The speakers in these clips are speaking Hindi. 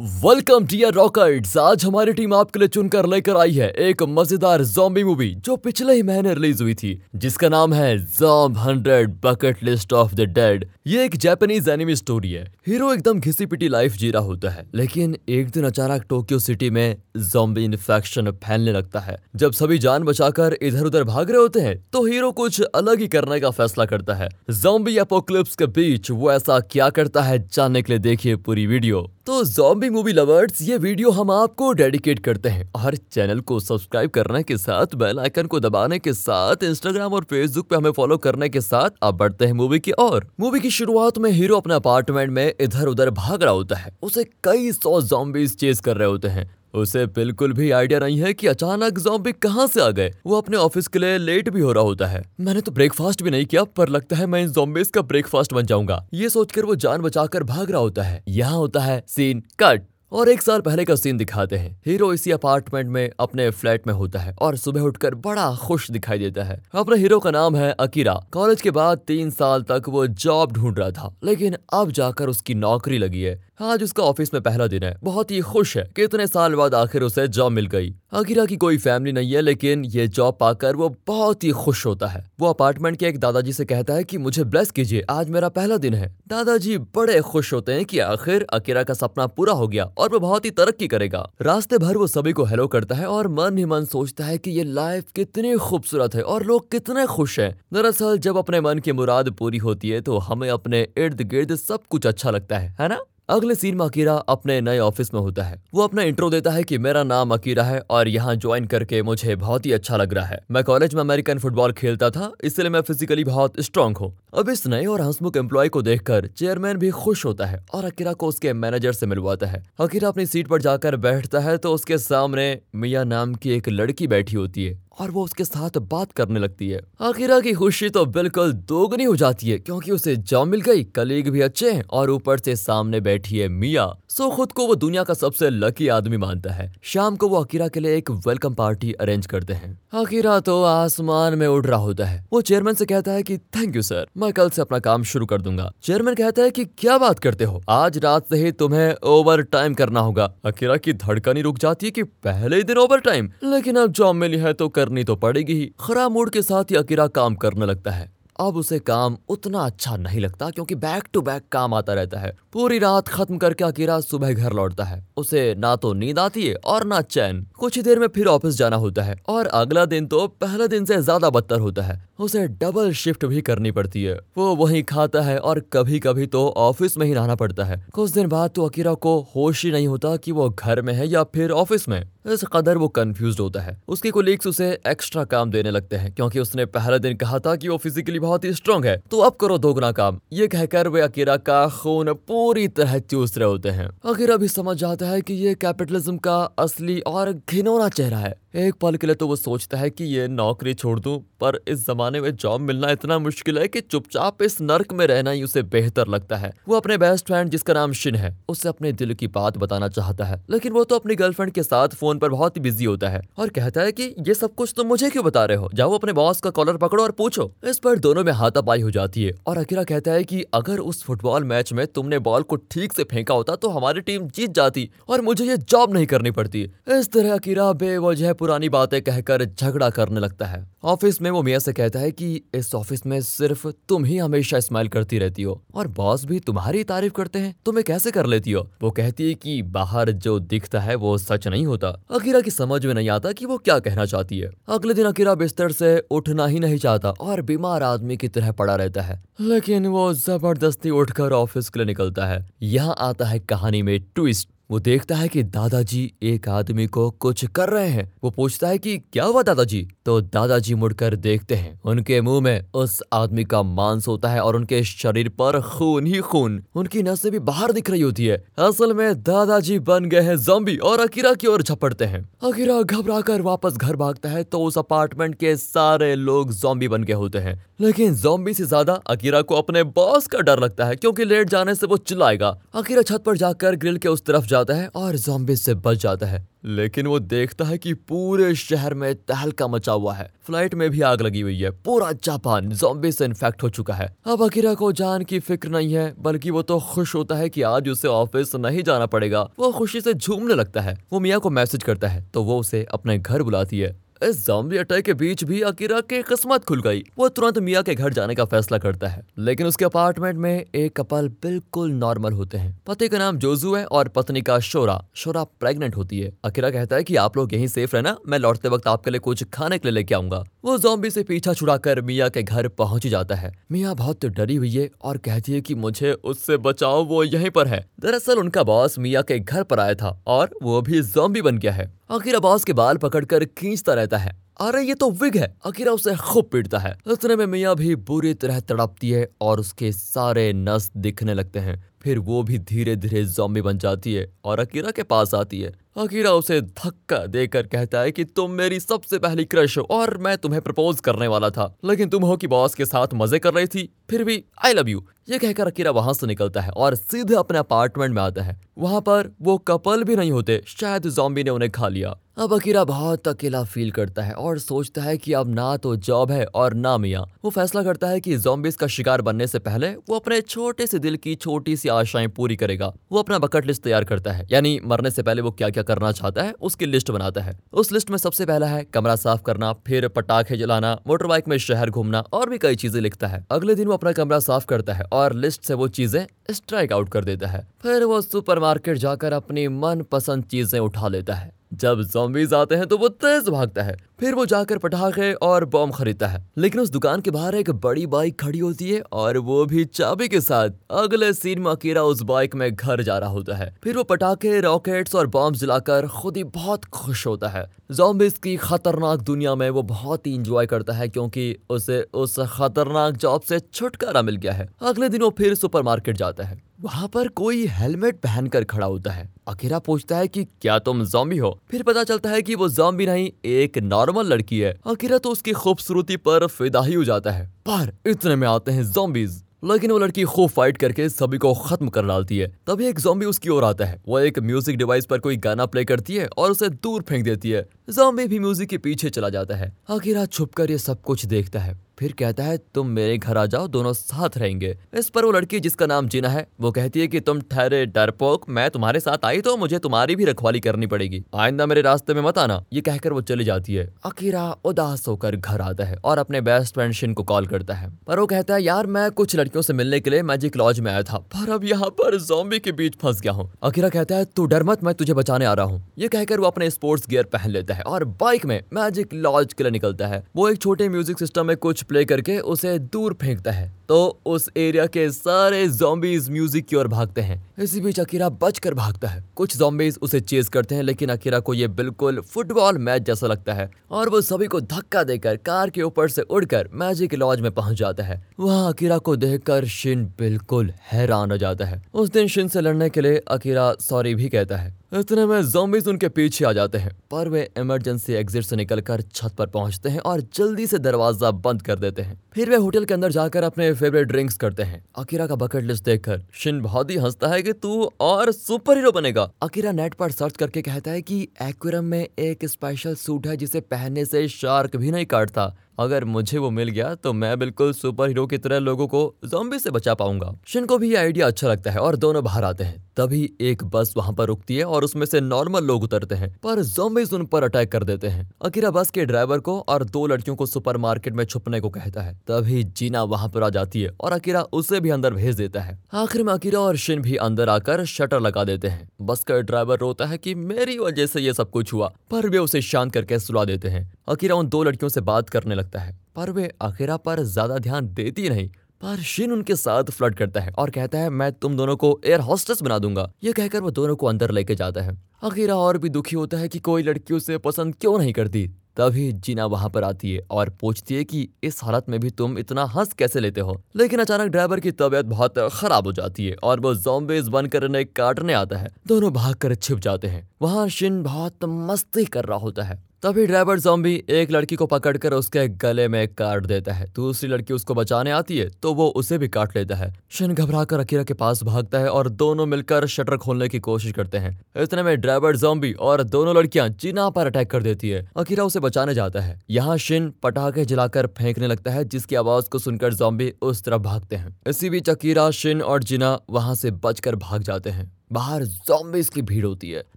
वेलकम डियर रॉकर्ट्स आज हमारी टीम आपके लिए चुनकर लेकर आई है एक मज़ेदार जॉम्बी मूवी जो पिछले ही महीने रिलीज़ हुई थी, जिसका नाम है Zom hundred bucket list of the dead ये एक जापानीज एनिमी स्टोरी है। हीरो एकदम घिसी पिटी लाइफ जी रहा होता है, लेकिन एक दिन अचानक टोक्यो सिटी में जॉम्बी इन्फेक्शन फैलने लगता है। जब सभी जान बचाकर इधर उधर भाग रहे होते हैं तो हीरो कुछ अलग ही करने का फैसला करता है। जॉम्बी अपोक्लिप्स के बीच वो ऐसा क्या करता है, जानने के लिए देखिए पूरी वीडियो तो जॉम्बी मूवी लवर्स ये वीडियो हम आपको डेडिकेट करते हैं। और चैनल को सब्सक्राइब करने के साथ बेल आइकन को दबाने के साथ इंस्टाग्राम और फेसबुक पे हमें फॉलो करने के साथ, अब बढ़ते हैं मूवी की और मूवी की शुरुआत में हीरो अपने अपार्टमेंट में इधर उधर भाग रहा होता है। उसे कई सौ जॉम्बीज चेस कर रहे होते हैं। उसे बिल्कुल भी आइडिया नहीं है कि अचानक जॉम्बी कहाँ से आ गए। वो अपने ऑफ़िस के लिए लेट भी हो रहा होता है। मैंने तो ब्रेकफास्ट भी नहीं किया, पर लगता है मैं इन जॉम्बीज का ब्रेकफास्ट बन जाऊँगा। ये सोचकर वो जान बचाकर भाग रहा होता है। यहाँ होता है सीन कट। और एक साल पहले का सीन दिखाते हैं। हीरो इसी अपार्टमेंट में अपने फ्लैट में होता है और सुबह उठकर बड़ा खुश दिखाई देता है। अपने हीरो का नाम है अकीरा। कॉलेज के बाद तीन साल तक वो जॉब ढूंढ रहा था, लेकिन अब जाकर उसकी नौकरी लगी है। आज उसका ऑफ़िस में पहला दिन है। बहुत ही खुश है कि इतने साल बाद आखिर उसे जॉब मिल गई। अकीरा की कोई फैमिली नहीं है, लेकिन ये जॉब पाकर वो बहुत ही खुश होता है। वो अपार्टमेंट के एक दादाजी से कहता है कि, मुझे ब्लेस कीजिए, आज मेरा पहला दिन है। दादाजी बड़े खुश होते हैं कि आखिर अकीरा का सपना पूरा हो गया और वो बहुत ही तरक्की करेगा। रास्ते भर वो सभी को हेलो करता है और मन ही मन सोचता है कि ये लाइफ कितनी खूबसूरत है और लोग कितने खुश है। दरअसल जब अपने मन की मुराद पूरी होती है तो हमें अपने इर्द गिर्द सब कुछ अच्छा लगता है है ना? अगले सीन में अकीरा अपने नए ऑफ़िस में होता है। वो अपना इंट्रो देता है कि मेरा नाम अकीरा है और यहाँ ज्वाइन करके मुझे बहुत ही अच्छा लग रहा है। मैं कॉलेज में अमेरिकन फुटबॉल खेलता था, इसलिए मैं फिजिकली बहुत स्ट्रांग हूँ। अब इस नए और हंसमुख एम्प्लॉय को देखकर चेयरमैन भी खुश होता है और अकीरा को उसके मैनेजर से मिलवाता है। अकीरा अपनी सीट पर जाकर बैठता है तो उसके सामने मिया नाम की एक लड़की बैठी होती है। और वो उसके साथ बात करने लगती है। आखिरा की खुशी तो बिल्कुल दोगुनी हो जाती है, क्योंकि उसे जॉब मिल गई, कलीग भी अच्छे हैं और ऊपर से सामने बैठी है मिया। सो खुद को वो दुनिया का सबसे लकी आदमी मानता है। शाम को वो अकीरा के लिए एक वेलकम पार्टी अरेंज करते हैं। अकीरा तो आसमान में उड़ रहा होता है। वो चेयरमैन से कहता है कि थैंक यू सर मैं कल से अपना काम शुरू कर दूँगा। चेयरमैन कहता है कि, क्या बात करते हो? आज रात से ही तुम्हें ओवर टाइम करना होगा। अकीरा की धड़कन ही रुक जाती है कि पहले ही दिन ओवर टाइम लेकिन अब जॉब मिली है तो करनी तो पड़ेगी ही। खराब मूड के साथ ही अकीरा काम करने लगता है। अब उसे काम उतना अच्छा नहीं लगता क्योंकि बैक टू बैक काम आता रहता है। पूरी रात खत्म करके अकीरा सुबह घर लौटता है। उसे ना तो नींद आती है और ना चैन। कुछ ही देर में फिर ऑफ़िस जाना होता है और अगला दिन तो पहले दिन से ज़्यादा बदतर होता है। उसे डबल शिफ्ट भी करनी पड़ती है। वो वहीं खाता है और कभी कभी तो ऑफ़िस में ही रहना पड़ता है। कुछ दिन बाद तो अकीरा को होश ही नहीं होता की वो घर में है या फिर ऑफ़िस में। इस कदर वो कंफ्यूज होता है। उसके कोलीग्स उसे एक्स्ट्रा काम देने लगते हैं, क्योंकि उसने पहले दिन कहा था कि वो फिजिकली बहुत ही स्ट्रांग है। तो अब करो दोगुना काम। ये कहकर वे अकीरा का खून पूरी तरह चूस रहे होते हैं। अकीरा भी समझ जाता है कि ये कैपिटलिज्म का असली और घिनौना चेहरा है। एक पल के लिए तो वो सोचता है कि ये नौकरी छोड़ दूँ, पर इस जमाने में जॉब मिलना इतना मुश्किल है कि चुपचाप इस नर्क में रहना ही उसे बेहतर लगता है। वो अपने बेस्ट फ्रेंड जिसका नाम शिन है, उसे अपने दिल की बात बताना चाहता है, लेकिन वो तो अपनी गर्लफ्रेंड के साथ फ़ोन पर बहुत ही बिज़ी होता है और कहता है की, ये सब कुछ तुम तो मुझे क्यों बता रहे हो? जाओ अपने बॉस का कॉलर पकड़ो और पूछो। इस पर दोनों में हाथापाई हो जाती है और अकीरा कहता है की, अगर उस फुटबॉल मैच में तुमने बॉल को ठीक से फेंका होता तो हमारी टीम जीत जाती और मुझे ये जॉब नहीं करनी पड़ती। इस तरह अकीरा बेवजह पुरानी बातें कहकर झगड़ा करने लगता है। ऑफ़िस में वो मियाँ से कहता है कि, इस ऑफ़िस में सिर्फ़ तुम ही हमेशा स्माइल करती रहती हो और बॉस भी तुम्हारी तारीफ़ करते हैं। तुम्हें कैसे कर लेती हो? वो कहती है कि, बाहर जो दिखता है वो सच नहीं होता। अकीरा की समझ में नहीं आता कि वो क्या कहना चाहती है। अगले दिन अकीरा बिस्तर से उठना ही नहीं चाहता और बीमार आदमी की तरह पड़ा रहता है। लेकिन वो ज़बरदस्ती उठकर ऑफ़िस के लिए निकलता है। यहाँ आता है कहानी में ट्विस्ट। वो देखता है कि दादाजी एक आदमी को कुछ कर रहे हैं। वो पूछता है कि क्या हुआ दादाजी? तो दादाजी मुड़कर देखते हैं। उनके मुँह में उस आदमी का मांस होता है और उनके शरीर पर खून ही खून। उनकी नसें भी बाहर दिख रही होती है। असल में दादाजी बन गए हैं जॉम्बी और अकीरा की ओर झपड़ते हैं। अकीरा घबरा कर वापस घर भागता है तो उस अपार्टमेंट के सारे लोग जॉम्बी बन गए होते हैं। लेकिन जॉम्बी से ज़्यादा अकीरा को अपने बॉस का डर लगता है क्योंकि लेट जाने से वो चिल्लाएगा। अकीरा छत पर जाकर ग्रिल के उस तरफ़ जा जाता है और जॉम्बी से बच जाता है। लेकिन वो देखता है कि पूरे शहर में तहलका मचा हुआ है। फ़्लाइट में भी आग लगी हुई है। पूरा जापान जॉम्बी से इन्फेक्ट हो चुका है। अब अकीरा को जान की फ़िक्र नहीं है, बल्कि वो तो खुश होता है कि आज उसे ऑफ़िस नहीं जाना पड़ेगा। वो खुशी से झूमने लगता है। वो मियाँ को मैसेज करता है तो वो उसे अपने घर बुलाती है। इस जॉम्बी अटैक के बीच भी अकीरा की किस्मत खुल गई। वो तुरंत मिया के घर जाने का फैसला करता है। लेकिन उसके अपार्टमेंट में एक कपल बिल्कुल नॉर्मल होते हैं। पति का नाम जोजू है और पत्नी का शोरा। शोरा प्रेग्नेंट होती है। अकीरा कहता है की आप लोग यही सेफ़ रहना। मैं लौटते वक्त आपके लिए कुछ खाने के लिए लेके आऊँगा। वो जॉम्बी से पीछा छुड़ा कर मिया के घर पहुँच जाता है। मिया बहुत डरी हुई है और कहती है की मुझे उससे बचाओ, वो यहीं पर है। दरअसल उनका बॉस मिया के घर पर आया था और वो भी जॉम्बी बन गया है। आखिर बॉस के बाल पकड़कर खींचता रहता है। अरे, ये तो विग है। अकीरा उसे खूब पीटता है। इतने में मियाँ भी बुरी तरह तड़पती है और उसके सारे नस दिखने लगते हैं। फिर वो भी धीरे धीरे जॉम्बी बन जाती है और अकीरा के पास आती है। अकीरा उसे धक्का देकर कहता है कि, तुम मेरी सबसे पहली क्रश हो और मैं तुम्हें प्रपोज करने वाला था। लेकिन तुम हो कि बॉस के साथ मज़े कर रही थी। फिर भी आई लव यू ये कहकर अकीरा वहाँ से निकलता है और सीधे अपने अपार्टमेंट में आता है। वहाँ पर वो कपल भी नहीं होते। शायद जॉम्बी ने उन्हें खा लिया। अब अकीरा बहुत अकेला फील करता है और सोचता है कि अब ना तो जॉब है और ना मियाँ। वो फैसला करता है कि जॉम्बिस का शिकार बनने से पहले वो अपने छोटे से दिल की छोटी सी आशाएँ पूरी करेगा। वो अपना बकेट लिस्ट तैयार करता है, यानी मरने से पहले वो क्या क्या करना चाहता है उसकी लिस्ट बनाता है। उस लिस्ट में सबसे पहला है कमरा साफ़ करना, फिर पटाखे जलाना मोटर बाइक में शहर घूमना और भी कई चीज़ें लिखता है। अगले दिन वो अपना कमरा साफ़ करता है और लिस्ट से वो चीज़ें स्ट्राइक आउट कर देता है। फिर वो सुपरमार्केट जाकर अपनी मन पसंद चीज़ें उठा लेता है। जब जॉम्बीज आते हैं तो वो तेज भागता है, फिर वो जाकर पटाखे और बॉम्ब खरीदता है। लेकिन उस दुकान के बाहर एक बड़ी बाइक खड़ी होती है और वो भी चाबी के साथ। अगले सीन में अकीरा उस बाइक में घर जा रहा होता है। फिर वो पटाखे रॉकेट्स और बॉम्ब जलाकर खुद ही बहुत खुश होता है। जॉम्बिस की खतरनाक दुनिया में वो बहुत ही इंजॉय करता है क्योंकि उसे उस खतरनाक जॉब से छुटकारा मिल गया है। अगले दिन वो फिर सुपरमार्केट जाता है। वहाँ पर कोई हेलमेट पहनकर खड़ा होता है। अकेरा पूछता है कि क्या तुम जॉम्बी हो? फिर पता चलता है कि वो जॉम्बी नहीं, एक नॉर्मल लड़की है। अकेरा तो उसकी खूबसूरती पर फिदा ही हो जाता है। पर इतने में आते हैं जॉम्बीज लेकिन वो लड़की खूब फाइट करके सभी को खत्म कर डालती है। तभी एक जॉम्बी उसकी ओर आता है। वो एक म्यूज़िक डिवाइस पर कोई गाना प्ले करती है और उसे दूर फेंक देती है। जॉम्बी भी म्यूज़िक के पीछे चला जाता है। आखिर छुप कर ये सब कुछ देखता है। फिर कहता है, तुम मेरे घर आ जाओ, दोनों साथ रहेंगे। इस पर वो लड़की जिसका नाम जीना है, वो कहती है कि तुम ठहरे डरपोक, मैं तुम्हारे साथ आई तो मुझे तुम्हारी भी रखवाली करनी पड़ेगी। आइंदा मेरे रास्ते में मत आना ये कहकर वो चली जाती है। अकीरा उदास होकर घर आता है और अपने बेस्ट फ्रेंड शिन को कॉल करता है। पर वो कहता है, यार, मैं कुछ लड़कियों से मिलने के लिए मैजिक लॉज में आया था, पर अब यहाँ पर जोम्बी के बीच फंस गया हूँ अकीरा कहता है, तू डर मत, मैं तुझे बचाने आ रहा हूँ ये कहकर वो अपने स्पोर्ट्स गियर पहन लेता है और बाइक में मैजिक लॉज के लिए निकलता है। वो एक छोटे म्यूज़िक सिस्टम में कुछ प्ले करके उसे दूर फेंकता है। तो उस एरिया के सारे जॉम्बीज म्यूज़िक की ओर भागते हैं। इसी बीच अकीरा बचकर भागता है। कुछ जॉम्बीज उसे चेज करते हैं, लेकिन अकीरा को ये बिल्कुल फुटबॉल मैच जैसा लगता है। और वो सभी को धक्का देकर कार के ऊपर से उड़कर मैजिक लॉज में पहुँच जाता है। वहाँ अकीरा को देखकर शिन बिल्कुल हैरान हो जाता है। उस दिन शिन से लड़ने के लिए अकीरा सॉरी भी कहता है। इतने में जोम्बिस उनके पीछे आ जाते हैं। पर वे इमरजेंसी एग्जिट से निकलकर छत पर पहुँचते हैं और जल्दी से दरवाज़ा बंद कर देते हैं। फिर वे होटल के अंदर जाकर अपने फेवरेट ड्रिंक्स करते हैं। अकीरा का बकेट लिस्ट देखकर शिन बहुत ही हंसता है कि तू और सुपर हीरो बनेगा। अकीरा नेट पर सर्च करके कहता है कि एक्वेरियम में एक स्पेशल सूट है जिसे पहनने से शार्क भी नहीं काटता। अगर मुझे वो मिल गया तो मैं बिल्कुल सुपर हीरो की तरह लोगों को जोम्बी से बचा पाऊँगा। शिन को भी ये आइडिया अच्छा लगता है और दोनों बाहर आते हैं, तभी एक बस वहाँ पर रुकती है और उसमें से नॉर्मल लोग उतरते हैं, पर जोम्बिस उन पर अटैक कर देते हैं। अकीरा बस के ड्राइवर को और दो लड़कियों को सुपरमार्केट में छुपने को कहता है। तभी जीना वहाँ पर आ जाती है और अकीरा उसे भी अंदर भेज देता है। आखिर में अकीरा और शिन भी अंदर आकर शटर लगा देते हैं। बस का ड्राइवर रोता है की मेरी वजह से ये सब कुछ हुआ, पर वे उसे शांत करके सुला देते हैं। अकीरा उन दो लड़कियों से बात करने लगता है, पर वे अकीरा पर ज़्यादा ध्यान देती नहीं, पर शिन उनके साथ फ्लड करता है और कहता है, मैं तुम दोनों को एयर हॉस्टेस बना दूँगा। ये कहकर वो दोनों को अंदर लेके जाता है। अकीरा और भी दुखी होता है कि कोई लड़की उसे पसंद क्यों नहीं करती। तभी जीना वहाँ पर आती है और पूछती है कि, इस हालत में भी तुम इतना हंस कैसे लेते हो? लेकिन अचानक ड्राइवर की तबीयत बहुत खराब हो जाती है और वो जोम्बेज बनकर इन्हें काटने आता है। दोनों भाग कर छिप जाते हैं। वहाँ शिन बहुत मस्ती कर रहा होता है। तभी ड्राइवर जॉम्बी एक लड़की को पकड़कर उसके गले में काट देता है। दूसरी लड़की उसको बचाने आती है तो वो उसे भी काट लेता है। शिन घबरा कर अकीरा के पास भागता है और दोनों मिलकर शटर खोलने की कोशिश करते हैं। इतने में ड्राइवर जॉम्बी और दोनों लड़कियाँ जिना पर अटैक कर देती है। अकीरा उसे बचाने जाता है। यहाँ शिन पटाखे जलाकर फेंकने लगता है, जिसकी आवाज़ को सुनकर जॉम्बी उस तरफ़ भागते हैं। इसी बीच अकीरा, शिन और जिना वहाँ से बचकर भाग जाते हैं। बाहर जॉम्बिस की भीड़ होती है।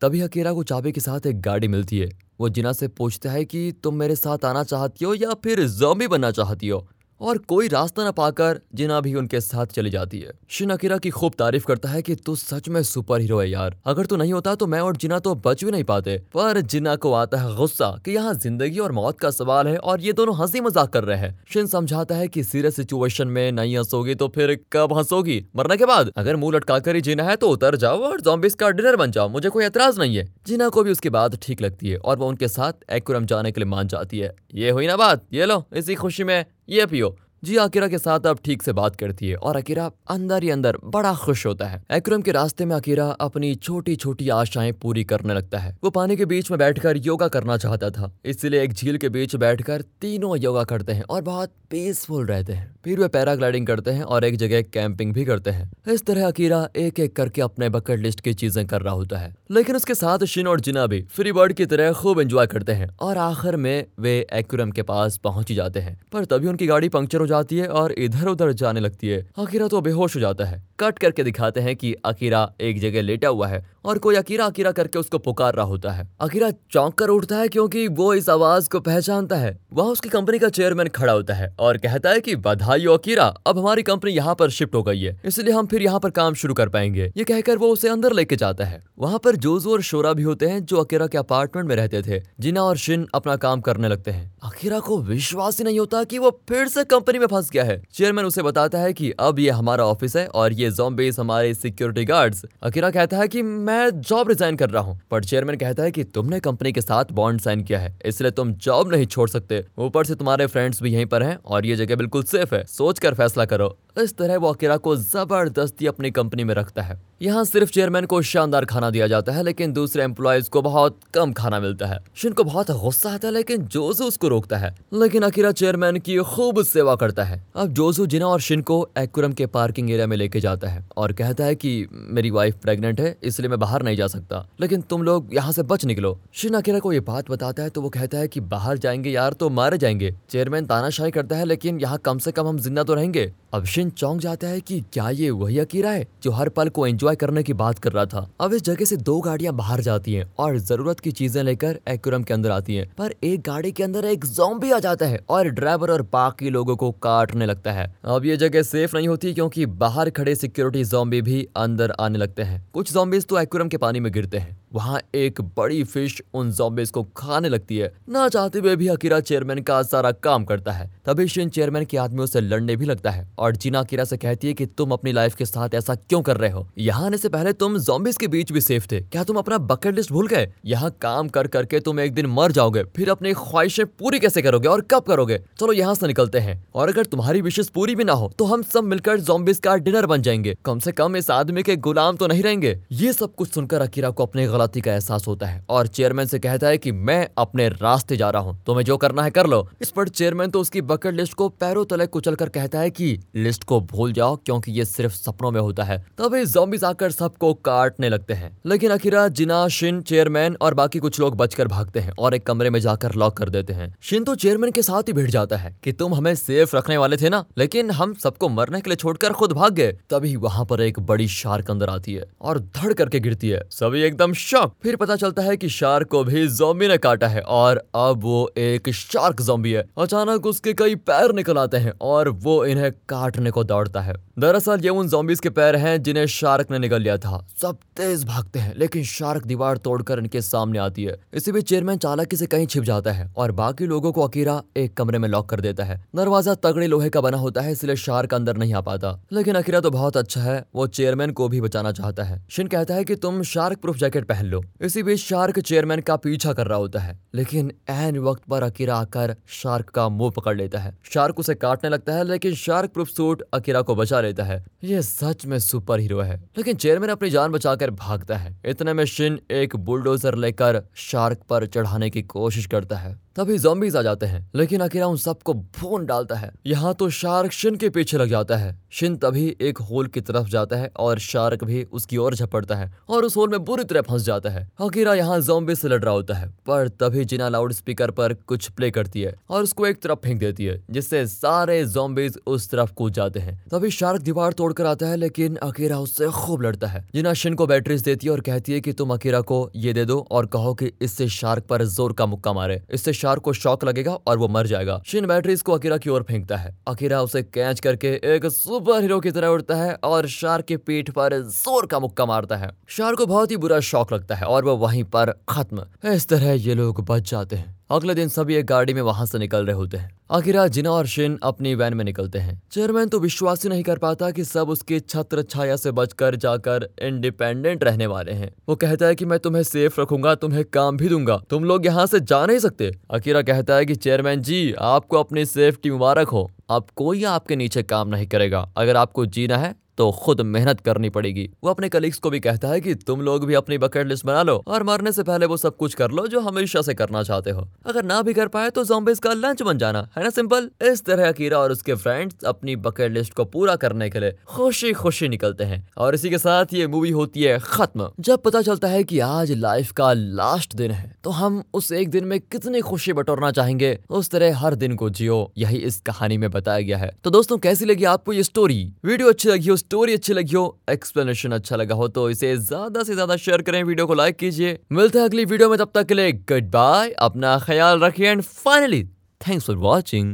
तभी अकेरा को चाबी के साथ एक गाड़ी मिलती है। वो जिना से पूछता है कि तुम मेरे साथ आना चाहती हो या फिर जॉम्बी बनना चाहती हो? और कोई रास्ता न पाकर जिना भी उनके साथ चली जाती है। शिन अकीरा की खूब तारीफ़ करता है कि तू सच में सुपर हीरो है यार। अगर तू नहीं होता तो मैं और जिना तो बच भी नहीं पाते। पर जिना को आता है गुस्सा कि यहाँ ज़िंदगी और मौत का सवाल है और ये दोनों हँसी मज़ाक कर रहे हैं। शिन समझाता है कि सीरियस सिचुएशन में नहीं हंसोगी तो फिर कब हंसोगी? मरने के बाद। अगर मुँह लटका कर ही जीना है तो उतर जाओ और जॉम्बिस का डिनर बन जाओ। मुझे कोई एतराज़ नहीं है। जिना को भी उसकी बात ठीक लगती है और वो उनके साथ एक्यूरम जाने के लिए मान जाती है। ये हुई ना बात। ये लो, इसी खुशी में ये पियो जी अकीरा के साथ अब ठीक से बात करती है और अकीरा अंदर ही अंदर बड़ा खुश होता है। एक्रम के रास्ते में अकीरा अपनी छोटी छोटी आशाएँ पूरी करने लगता है। वो पानी के बीच में बैठकर योगा करना चाहता था। इसलिए एक झील के बीच बैठकर तीनों योगा करते हैं और बहुत पीसफुल रहते हैं। फिर वे पैराग्लाइडिंग करते हैं और एक जगह कैंपिंग भी करते हैं। इस तरह अकीरा एक एक करके अपने बकेट लिस्ट की चीज़ें कर रहा होता है। लेकिन उसके साथ शिन और जिना भी फ्री बर्ड की तरह खूब एंजॉय करते हैं और आखिर में वे एक्यूरम के पास पहुँच जाते हैं। पर तभी उनकी गाड़ी पंक्चर हो। जाती है और इधर उधर जाने लगती है। अकीरा तो बेहोश हो जाता है। कट करके दिखाते हैं कि अकीरा एक जगह लेटा हुआ है और कोई अकीरा अकीरा करके उसको पुकार रहा होता है। अकीरा चौंक कर उठता है क्योंकि वो इस आवाज़ को पहचानता है। वहाँ उसकी कंपनी का चेयरमैन खड़ा होता है और कहता है कि, बधाई अकीरा, अब हमारी कंपनी यहाँ पर शिफ्ट हो गई है। इसलिए हम फिर यहाँ पर काम शुरू कर पाएँगे। ये कहकर वो उसे अंदर लेके जाता है। वहाँ पर जोजो और शोरा भी होते हैं जो अकीरा के अपार्टमेंट में रहते थे। जिना और शिन अपना काम करने लगते हैं। अकीरा को विश्वास ही नहीं होता कि वो फिर से कंपनी में फंस गया है। चेयरमैन उसे बताता है कि अब ये हमारा ऑफ़िस है और ये जोम्बेस हमारे सिक्योरिटी गार्ड्स अकीरा कहता है कि मैं जॉब रिजाइन कर रहा हूँ, पर चेयरमैन कहता है कि तुमने कंपनी के साथ बॉन्ड साइन किया है, इसलिए तुम जॉब नहीं छोड़ सकते। ऊपर से तुम्हारे फ्रेंड्स भी यहीं पर हैं और ये जगह बिल्कुल सेफ़ है। सोच कर फैसला करो। इस तरह वो अकीरा को ज़बरदस्ती अपनी कंपनी में रखता है। यहाँ सिर्फ़ चेयरमैन को शानदार खाना दिया जाता है, लेकिन दूसरे एम्प्लॉयज़ को बहुत कम खाना मिलता है। शिन को बहुत गुस्सा आता है, लेकिन जोजू उसको रोकता है। लेकिन अकीरा चेयरमैन की खूब सेवा करता है। अब जोजू जिना और शिन को एक्कुरम के पार्किंग एरिया में लेके जाता है और कहता है कि, मेरी वाइफ प्रेग्नेंट है, इसलिए मैं बाहर नहीं जा सकता। लेकिन तुम लोग यहाँ से बच निकलो। शिन अकीरा को ये बात बताता है तो वो कहता है की, बाहर जाएँगे यार तो मारे जाएँगे। चेयरमैन तानाशाही करता है, लेकिन यहाँ कम से कम हम ज़िंदा तो रहेंगे। अब शिन चौंक जाता है की, क्या ये वही अकीरा है, जो हर पल को एंजॉय करने की बात कर रहा था। अब इस जगह से दो गाड़ियाँ बाहर जाती हैं और ज़रूरत की चीज़ें लेकर एक्यूरम के अंदर आती हैं। पर एक गाड़ी के अंदर एक जोम्बी आ जाता है और ड्राइवर और बाकी लोगों को काटने लगता है। अब ये जगह सेफ़ नहीं होती क्योंकि बाहर खड़े सिक्योरिटी जोम्बी भी अंदर आने लगते हैं। कुछ जोम्बीज तो एक्यूरम के पानी में गिरते हैं। वहाँ एक बड़ी फ़िश उन जॉम्बिस को खाने लगती है। ना चाहते हुए भी अकीरा चेयरमैन का सारा काम करता है। तभी शिन चेयरमैन के आदमियों से लड़ने भी लगता है और जीना अकीरा से कहती है कि तुम अपनी लाइफ के साथ ऐसा क्यों कर रहे हो? यहाँ आने से पहले तुम जॉम्बिस के बीच भी सेफ़ थे। क्या तुम अपना बकेट लिस्ट भूल गए? यहाँ काम कर करके तुम एक दिन मर जाओगे। फिर अपनी ख्वाहिशें पूरी कैसे करोगे और कब करोगे? चलो यहाँ से निकलते हैं। और अगर तुम्हारी विशेष पूरी भी ना हो तो हम सब मिलकर जॉम्बिस का डिनर बन जाएँगे। कम से कम इस आदमी के गुलाम तो नहीं रहेंगे। ये सब कुछ सुनकर अकीरा को अपने गलती का एहसास होता है और चेयरमैन से कहता है कि मैं अपने रास्ते जा रहा हूँ तुम्हें जो करना है कर लो। इस पर चेयरमैन तो उसकी बकेट लिस्ट को पैरों तले कुचल कर कहता है कि लिस्ट को भूल जाओ, क्योंकि ये सिर्फ़ सपनों में होता है। तभी जॉम्बिस आकर सबको काटने लगते हैं। लेकिन अखिरा जिना, शिन, चेयरमैन और बाकी कुछ लोग बचकर भागते हैं और एक कमरे में जाकर लॉक कर देते हैं। शिन तो चेयरमैन के साथ ही भिड़ जाता है कि, तुम हमें सेफ़ रखने वाले थे ना, लेकिन हम सबको मरने के लिए छोड़कर खुद भाग गए। तभी वहाँ पर एक बड़ी शार्क अंदर आती है और धड़ करके गिरती है। सभी एकदम शॉक फिर पता चलता है कि शार्क को भी जोम्बी ने काटा है और अब वो एक शार्क जोम्बी है। अचानक उसके कई पैर निकल आते हैं और वो इन्हें काटने को दौड़ता है। दरअसल ये उन जोम्बिस के पैर हैं जिन्हें शार्क ने निकल लिया था। सब तेज भागते हैं, लेकिन शार्क दीवार तोड़कर इनके सामने आती है। इसी बीच चेयरमैन चालाकी से कहीं छिप जाता है और बाकी लोगों को अकीरा एक कमरे में लॉक कर देता है। दरवाज़ा तगड़े लोहे का बना होता है, इसलिए शार्क अंदर नहीं आ पाता। लेकिन अकीरा तो बहुत अच्छा है, वो चेयरमैन को भी बचाना चाहता है। शिन कहता है की तुम शार्क प्रूफ जैकेट पहन लो इसी बीच शार्क चेयरमैन का पीछा कर रहा होता है, लेकिन एन वक्त पर अकीरा आकर शार्क का मुँह पकड़ लेता है। शार्क उसे काटने लगता है, लेकिन शार्क प्रूफ सूट अकीरा को बचा लेता है। ये सच में सुपर हीरो है, लेकिन चेयरमैन अपनी जान बचाकर भागता है। इतने में शिन एक बुलडोजर लेकर शार्क पर चढ़ाने की कोशिश करता है। तभी जॉम्बीज आ जाते हैं। लेकिन अकेला उन सबको भून डालता है। यहाँ तो शार्क शिन के पीछे लग जाता है। शिन तभी एक होल की तरफ़ जाता है और शार्क भी उसकी ओर झपड़ता है और उस होल में बुरी तरह फंस जाता है। अकीरा यहाँ जॉम्बी से लड़ रहा होता है, पर तभी जिना लाउड स्पीकर पर कुछ प्ले करती है और उसको एक तरफ़ फेंक देती है, जिससे सारे जॉम्बीज उस तरफ़ कूद जाते हैं। तभी शार्क दीवार तोड़कर आता है, लेकिन अकीरा उससे खूब लड़ता है। जिना शिन को बैटरीज देती है और कहती है की तुम अकीरा को ये दे दो और कहो की इससे शार्क पर ज़ोर का मुक्का मारे। इससे शार्क को शॉक लगेगा और वो मर जाएगा। शिन बैटरीज को अकीरा की ओर फेंकता है। अकीरा उसे कैच करके एक सुपर हीरो की तरह उड़ता है और शार्क के पीठ पर ज़ोर का मुक्का मारता है। शार्क को बहुत ही बुरा शौक लगता है और वो वहीं पर खत्म। इस तरह ये लोग बच जाते हैं। अगले दिन सभी एक गाड़ी में वहाँ से निकल रहे होते हैं। आखिर जिना और शिन अपनी वैन में निकलते हैं। चेयरमैन तो विश्वास ही नहीं कर पाता कि सब उसकी छत्र छाया से बचकर जाकर इंडिपेंडेंट रहने वाले हैं। वो कहता है कि मैं तुम्हें सेफ़ रखूँगा, तुम्हें काम भी दूँगा। तुम लोग यहाँ से जा नहीं सकते। अकीरा कहता है कि चेयरमैन जी, आपको अपनी सेफ्टी मुबारक हो। अब कोई आपके नीचे काम नहीं करेगा। अगर आपको जीना है तो खुद मेहनत करनी पड़ेगी। वो अपने कलीग्स को भी कहता है कि तुम लोग भी अपनी बकेट लिस्ट बना लो और मरने से पहले वो सब कुछ कर लो जो हमेशा से करना चाहते हो। अगर ना भी कर पाए तो जोम्बिस का लंच बन जाना, है ना सिंपल इस तरह अकीरा और उसके फ्रेंड्स अपनी बकेट लिस्ट को पूरा करने के लिए खुशी खुशी निकलते हैं। और इसी के साथ ये मूवी होती है खत्म। जब पता चलता है की आज लाइफ का लास्ट दिन है तो हम उस एक दिन में कितनी खुशी बटोरना चाहेंगे? उस तरह हर दिन को जियो, यही इस कहानी में बताया गया है। तो दोस्तों, कैसी लगी आपको ये स्टोरी वीडियो अच्छी लगी हो स्टोरी अच्छी लगी हो एक्सप्लेनेशन अच्छा लगा हो तो इसे ज़्यादा से ज़्यादा शेयर करें वीडियो को लाइक कीजिए। मिलते हैं अगली वीडियो में, तब तक के लिए गुड बाय अपना ख्याल रखिए and finally thanks for watching